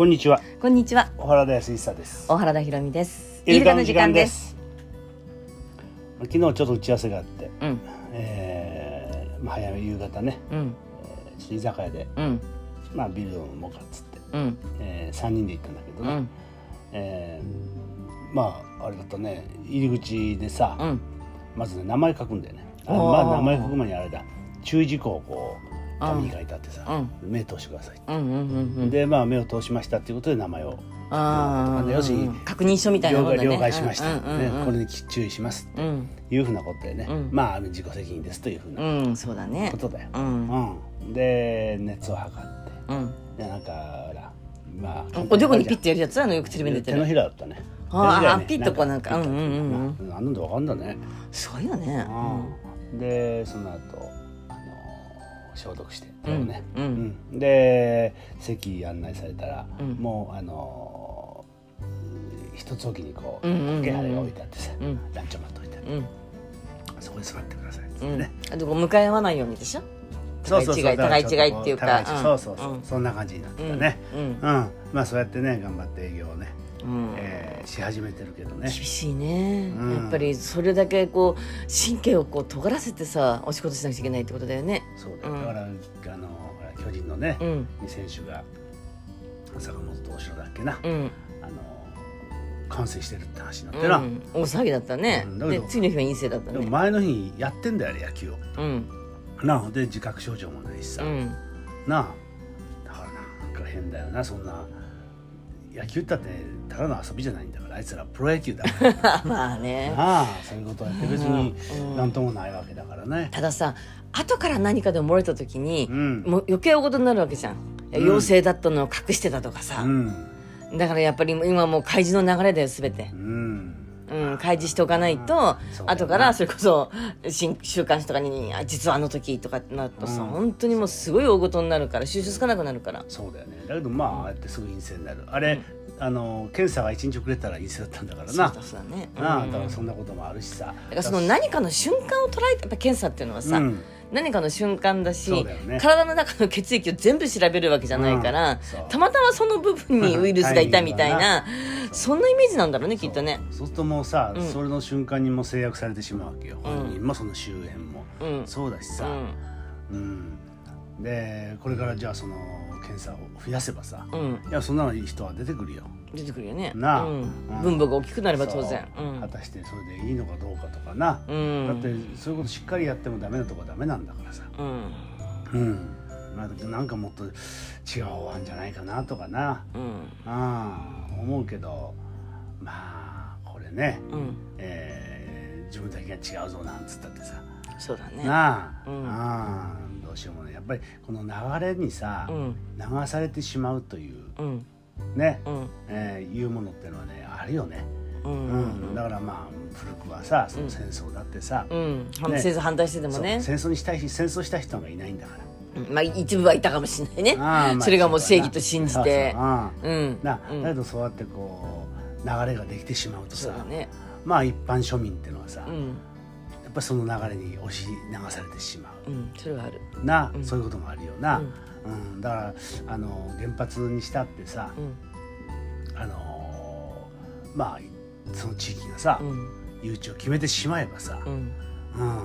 こんにちは。こんにちは。小原田康久です。小原田ひろみです。イルカの時間です。昨日ちょっと打ち合わせがあって、うん、えーまあ、早め夕方ね、うん、えーちょっと居酒屋で、うん、まあ、ビールを飲もうかっつって、うん、えー、3人で行ったんだけどね、うん、えーまああれだとね。入り口でさ、うん、まずね名前書くんだよね。あまあ名前書く前にあれだ。注意事項をこう紙に書いてあってさ、目通してください。でまあ目を通しましたっていうことで名前を。ああ、要するに確認書みたいなもんだね。了解しました、ね、これに注意しますうん、うん、いうふうなことでね、うん。まあ自己責任ですというふうなうん、そうだね。こ。とだよ、うん、うん。で熱を測って。うん。でなんかほらまあおでこにピッてやるやつあのよくテレビに出て手のる。ひらだったね。ああピッとこうなんかうんうんうんなんでわかんだね、そうよね。うん。でその後消毒して。手をね、うん。うん。で席案内されたら、うん。もうあの一つ置きにこううんうんうんうん。竹原が置いてあってさ、うん。ランチョンマット置いて。あって、うん、そこに座ってくださいっつってうん。ね、。あと向かい合わないようにでしょ？そうそうそう。互い違い互い違いっていうか。そうそうそう、うん。そんな感じになってうん、たね、うん。うん、まあそうやってね頑張って営業をね、うん。えーし始めてるけどね。厳しいね、うん。やっぱりそれだけこう神経をこう尖らせてさお仕事しなくちゃいけないってことだよね。そう。だよ、うん。だからあのほら巨人のね、うん。選手が坂本投手だっけな、うん、あの完成してるって話になっうてな、ん、大騒ぎだったね、うん。で次の日は陰性だったでもね前の日にやってんだよ野球を。うん。なあで自覚症状もないしさ、うん。なあ。だからなんか変だよなそんな野球ったってただの遊びじゃないんだからあいつらプロ野球だ。か らまあね。なあそういうことやって別にうん。なんともないわけだからね。たださ後から何かで漏れた時にう、ん。もう余計大事になるわけじゃん、陽性だったのを隠してたとかさ、うん。だからやっぱり今もう開示の流れだよ全て。う、んうん、開示しておかないと、後からそれこそ新週刊誌とかにあ実はあの時とかってなるとさ、うん。本当にもうすごい大事になるから収集つかなくなるから。そうだよね。だけどまあああやってすぐ陰性になる。あれ、あの検査が1日遅れたら陰性だったんだからな。そうだそうだね、うん。だからそんなこともあるしさ。だからその何かの瞬間を捉えてやっぱ検査っていうのはさ、うん。何かの瞬間だしね。体の中の血液を全部調べるわけじゃないから、うん。たまたまその部分にウイルスがいたみたいなそんなイメージなんだろうねきっとね。そうするともうさ、うん。それの瞬間にもう制約されてしまうわけよ、うん。本人もその周辺も、うん。そうだしさ、うん。でこれからじゃあその検査を増やせばさ、いやそんなのいい人は出てくるよ。出てくるよね。なあ。分母が大きくなれば当然。果たしてそれでいいのかどうかとかな、うん。だってそういうことしっかりやってもダメなとこはダメなんだからさ。うん。うんまあ、なんかもっと違う方案じゃないかなとかな。うん。思うけどまあこれね、うん。えー自分だけが違うぞなんつったってさ、そうだね。なあ,、うん。ああどうしようもない。やっぱりこの流れにさ、うん。流されてしまうといううん。ね、うん。えーいうものってのはねあるよね、うん。ううん。んだからまあ古くはさその戦争だってさ、うん。反ね戦争反対しててもね。戦争にしたいし戦争した人がいないんだから。うんまあ一部はいたかもしれないね。まあそれがもう正義と信じて。だけどそうやってこう流れができてしまうとさ、ね。まあ一般庶民っていうのはさ、やうん。っぱりその流れに押し流されてしまう。んそれはある。うな、うん。そういうこともあるよな、ううんんだからあの原発にしたってさ、うん。あのまあその地域がさ、うん。誘致を決めてしまえばさ、うん。うん。や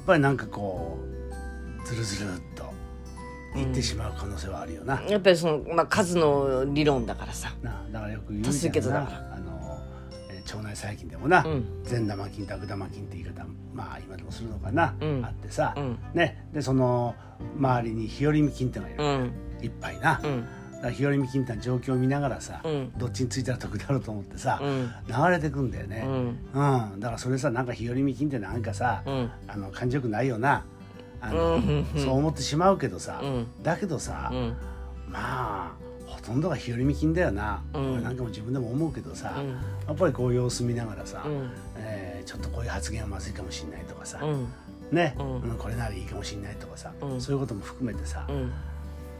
っぱりなんかこうずるずるっといってしまう可能性はあるよな。やっぱりその、まあ、数の理論だからさ。なだからよく言う多数決だから。あの、えー腸内細菌でもな、うん。善玉菌と悪玉菌って言い方まあ今でもするのかな、うん。あってさ、うん。ね。でその周りに日和見菌ってのがいる、うん。いっぱいな、だうん。から日和見菌ってのは状況を見ながらさ、うん。どっちについたら得だろうと思ってさ、うん。流れてくんだよね、うん。うん。だからそれさなんか日和見菌ってなんかさ、うん。あの感じよくないよなあの、うん。そう思ってしまうけどさ、うん。だけどさ、うん。まあほとんどが日和見菌だよな、うん。これなんかも自分でも思うけどさ、うん。やっぱりこう様子見ながらさ、うん。えーちょっとこういう発言はまずいかもしれないとかさ、うん。ね、うん。うんこれならいいかもしれないとかさ、うん。そういうことも含めてさ、うん。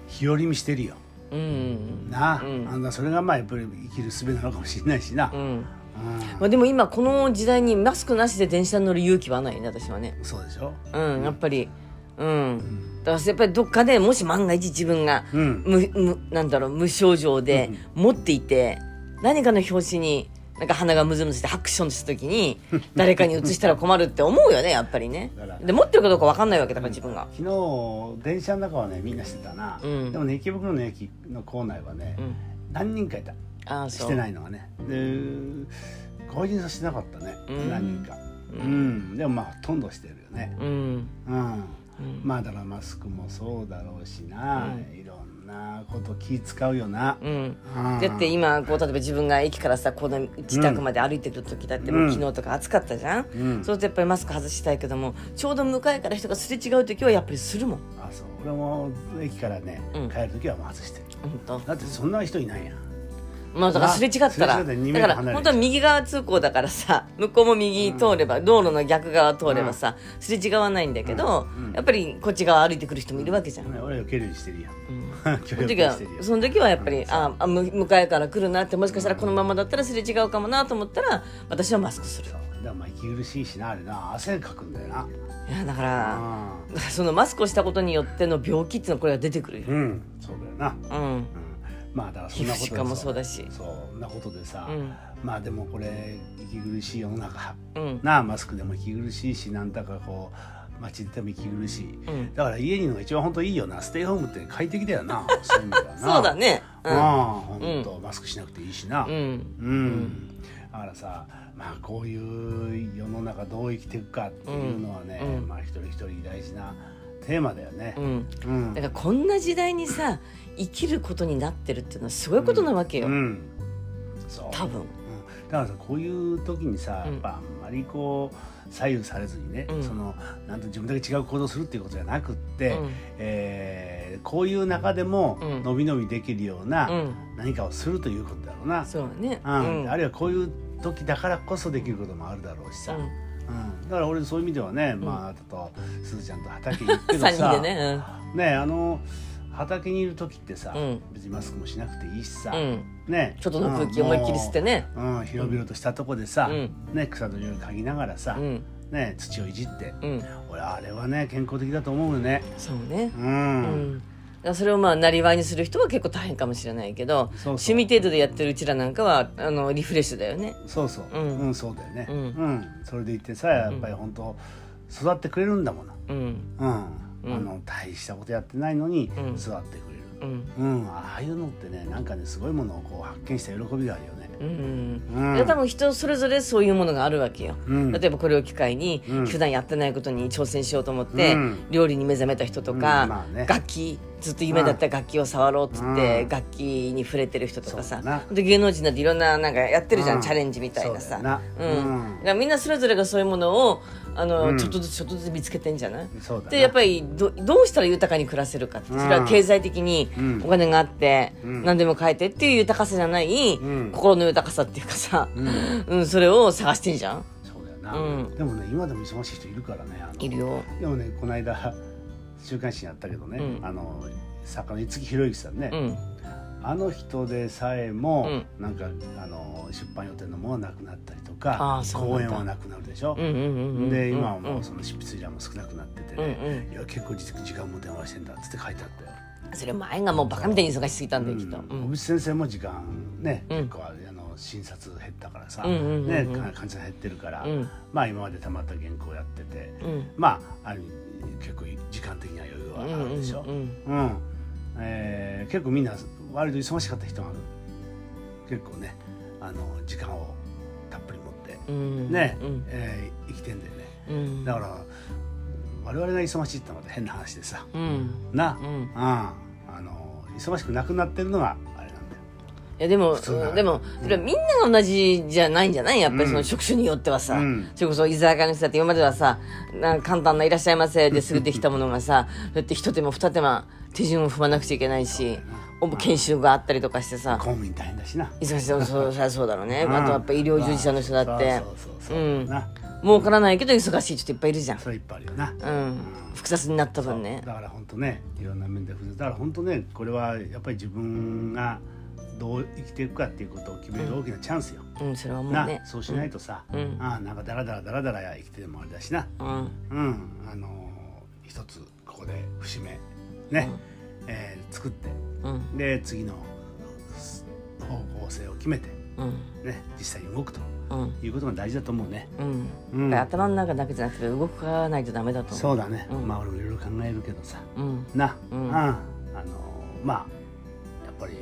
日和見してるよ。うん。な、うん。あんなそれがまあやっぱり生きる術なのかもしれないしな、まあ、でも今この時代にマスクなしで電車に乗る勇気はないね私はね。そうでしょ。うんやっぱりうん。だからやっぱりどっかでもし万が一自分がうん。無無なんだろう無症状で持っていて、何かの表紙になんか鼻がムズムズしてハクションした時に 誰かに移したら困るって思うよねやっぱりね。で持ってるかどうか分かんないわけだから自分が、昨日電車の中はねみんなしてたな、うん。でもね池袋の駅の構内はね、うん、何人かいた。ああそう。してないのがね。で外人さしてなかったね、うん。何人か。ううんん、でもまあほとんどしてるよね。うん。うんうん。まあだからマスクもそうだろうしな、うん。いろんなこと気使うよな、うん。うん。だって今こう例えば自分が駅からさこの自宅まで歩いてくる時だってもううん。昨日とか暑かったじゃん、うん。そうするとやっぱりマスク外したいけどもちょうど向かいから人がすれ違う時はやっぱりするもん。あそう。俺も駅からね、うん。帰る時はもう外してる。本当。だってそんな人いないやんまあだからすれ違ったら。だから本当は右側通行だからさ 向こうも右通れば、道路の逆側通ればさ、すれ違わないんだけど、うん。やっぱりこっち側歩いてくる人もいるわけじゃん、ね俺は受けるようにし てるやん。その時はその時はやっぱり、ああむ向かいから来るなってもしかしたらこのままだったらすれ違うかもなと思ったら私はマスクする。だからまあ息苦しいしなあれな。汗かくんだよな。いやだからそのマスクをしたことによっての病気っていうのはこれが出てくるよ、うん。そうだよな、うん。うん、まあだからそんなこともそうだし。そんなことでさ、うん。まあでもこれ息苦しい世の中。うん。なあマスクでも息苦しいしなんだかこう街でも息苦しい、うん。だから家にいるのが一番本当いいよな。ステイホームって快適だよな。そういう意味ではな。そうだね。ああ本当、マスクしなくていいしな。うん、うん。だからさまあこういう世の中どう生きていくかっていうのはね、うん。まあ一人一人大事なテーマだよね。う。ん。うん。だからこんな時代にさ生きることになってるっていうのはすごいことなわけよ、うん。そう。多分。うん。だからさこういう時にさ、うん。やっぱあんまりこう左右されずにね、うん。そのなんと自分だけ違う行動するっていうことじゃなくって、うん。えーこういう中でもうん。伸び伸びできるようなうん。何かをするということだろうな、そうね。うん。うん。あるいはこういう時だからこそできることもあるだろうしさ、うん。うん、だから俺そういう意味ではね、まああなたとすずちゃんと畑に行くけどさ 3人でねねあの畑にいる時ってさ、うん。別にマスクもしなくていいしさ、ねちょっとの空気思いっきり吸ってね。うん、うん広々としたとこでさ、うん。ね、草の匂い嗅ぎながらさ、うん。ね、土をいじって、うん。俺あれはね健康的だと思うよね。そうね。う、うんそれをまあなりわいにする人は結構大変かもしれないけど趣味程度でやってるうちらなんかはあのリフレッシュだよね。そうそう。ううんん、そうだよね。ううん。ん、それでいてさやっぱり本当育ってくれるんだものうん。うん、うん。あの大したことやってないのにうん。育ってくれる。うん。うん、ああいうのってねなんかねすごいものをこう発見した喜びがあるよね。うん。うん。で多分人それぞれそういうものがあるわけよ、うん。例えばこれを機会にうん。普段やってないことに挑戦しようと思って、うん。料理に目覚めた人とうん。か、まあね。楽器ずっと夢だった楽器を触ろうっつって、うん。楽器に触れてる人とかさ。で芸能人だっていろんななんかやってるじゃん、うん。チャレンジみたいなさ。そうん。みん。なそれぞれがそういうものをあの、うん。ちょっとずつちょっとずつ見つけてんじゃない？でやっぱりどどうしたら豊かに暮らせるかってそれは経済的にうん。お金があって、うん。何でも買えてっていう豊かさじゃない、うん。心の豊かさっていうかさ、うん。うん、それを探してんじゃん？そうだよな、うん。でもね今でも忙しい人いるからねいるよ。でもねこの間週刊誌にあったけどね、うん。あの作家の五木ひろゆきさんね、うん。あの人でさえも、うなんかあの出版予定のものがなくなったりとか公演はなくなるでしょ、で今はもんうその執筆量も少なくなっててうんね、うん。いや結構時間も電話してんだっつって書いてあったよ。それ前がもうバカみたいに忙しすぎたんだよきっと、小渕先生も時間ね、うん。結構あの診察減ったからさ、ねか患者さん減ってるから、うん。まあ今までたまった原稿やってて、うん。まあある結構時間的には余裕はあるでしょ。えー結構みんな割と忙しかった人が結構ねあの時間をたっぷり持ってうん。ね、うん。えー生きてんだよね。うん。だから我々が忙しいってのは変な話でさ。うん。な、うん。うん。あの忙しくなくなってるのが。いやでもでもそれはみんなが同じじゃないんじゃない？やっぱりその職種によってはさ、うん。それこそ居酒屋の人だって今まではさなんか簡単な「いらっしゃいませ」ですぐできたものがさだって一手間二手間手順を踏まなくちゃいけないしお研修があったりとかしてさ。公務員大変だしな。忙しそうそうそうだろうね、うん。あとやっぱ医療従事者の人だって。そうそうそうそう、うんな儲からないけど忙しい人いっぱいいるじゃん、それいっぱいあるよな。うん、複雑になった分ねだから本当ねいろんな面で複雑だから本当ねこれはやっぱり自分がどう生きていくかっていうことを決める大きなチャンスよ。うん。それはもうなねそうしないとさ、うん。ああなんかダラダラダラダラ生きててもあれだしな、うん。うん、あのー一つここで節目ね、えー作って。うん。で次の方向性を決めて、うん。ね、実際に動くとうん。いうことが大事だと思うね。うん。頭の中だけじゃなくて動かないとダメだと思う。そうだね、うん。まあ俺もいろいろ考えるけどさ。うん。な、ううん。んあのまあやっぱり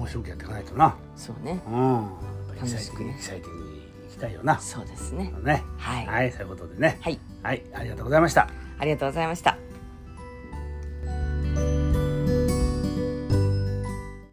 面白くやっていかないとな、そうね。うん、楽しくね。エキサイティングに行きたいよな。そうですね。ね。はい。はい、そういうことでね。はい。はい、ありがとうございました。ありがとうございました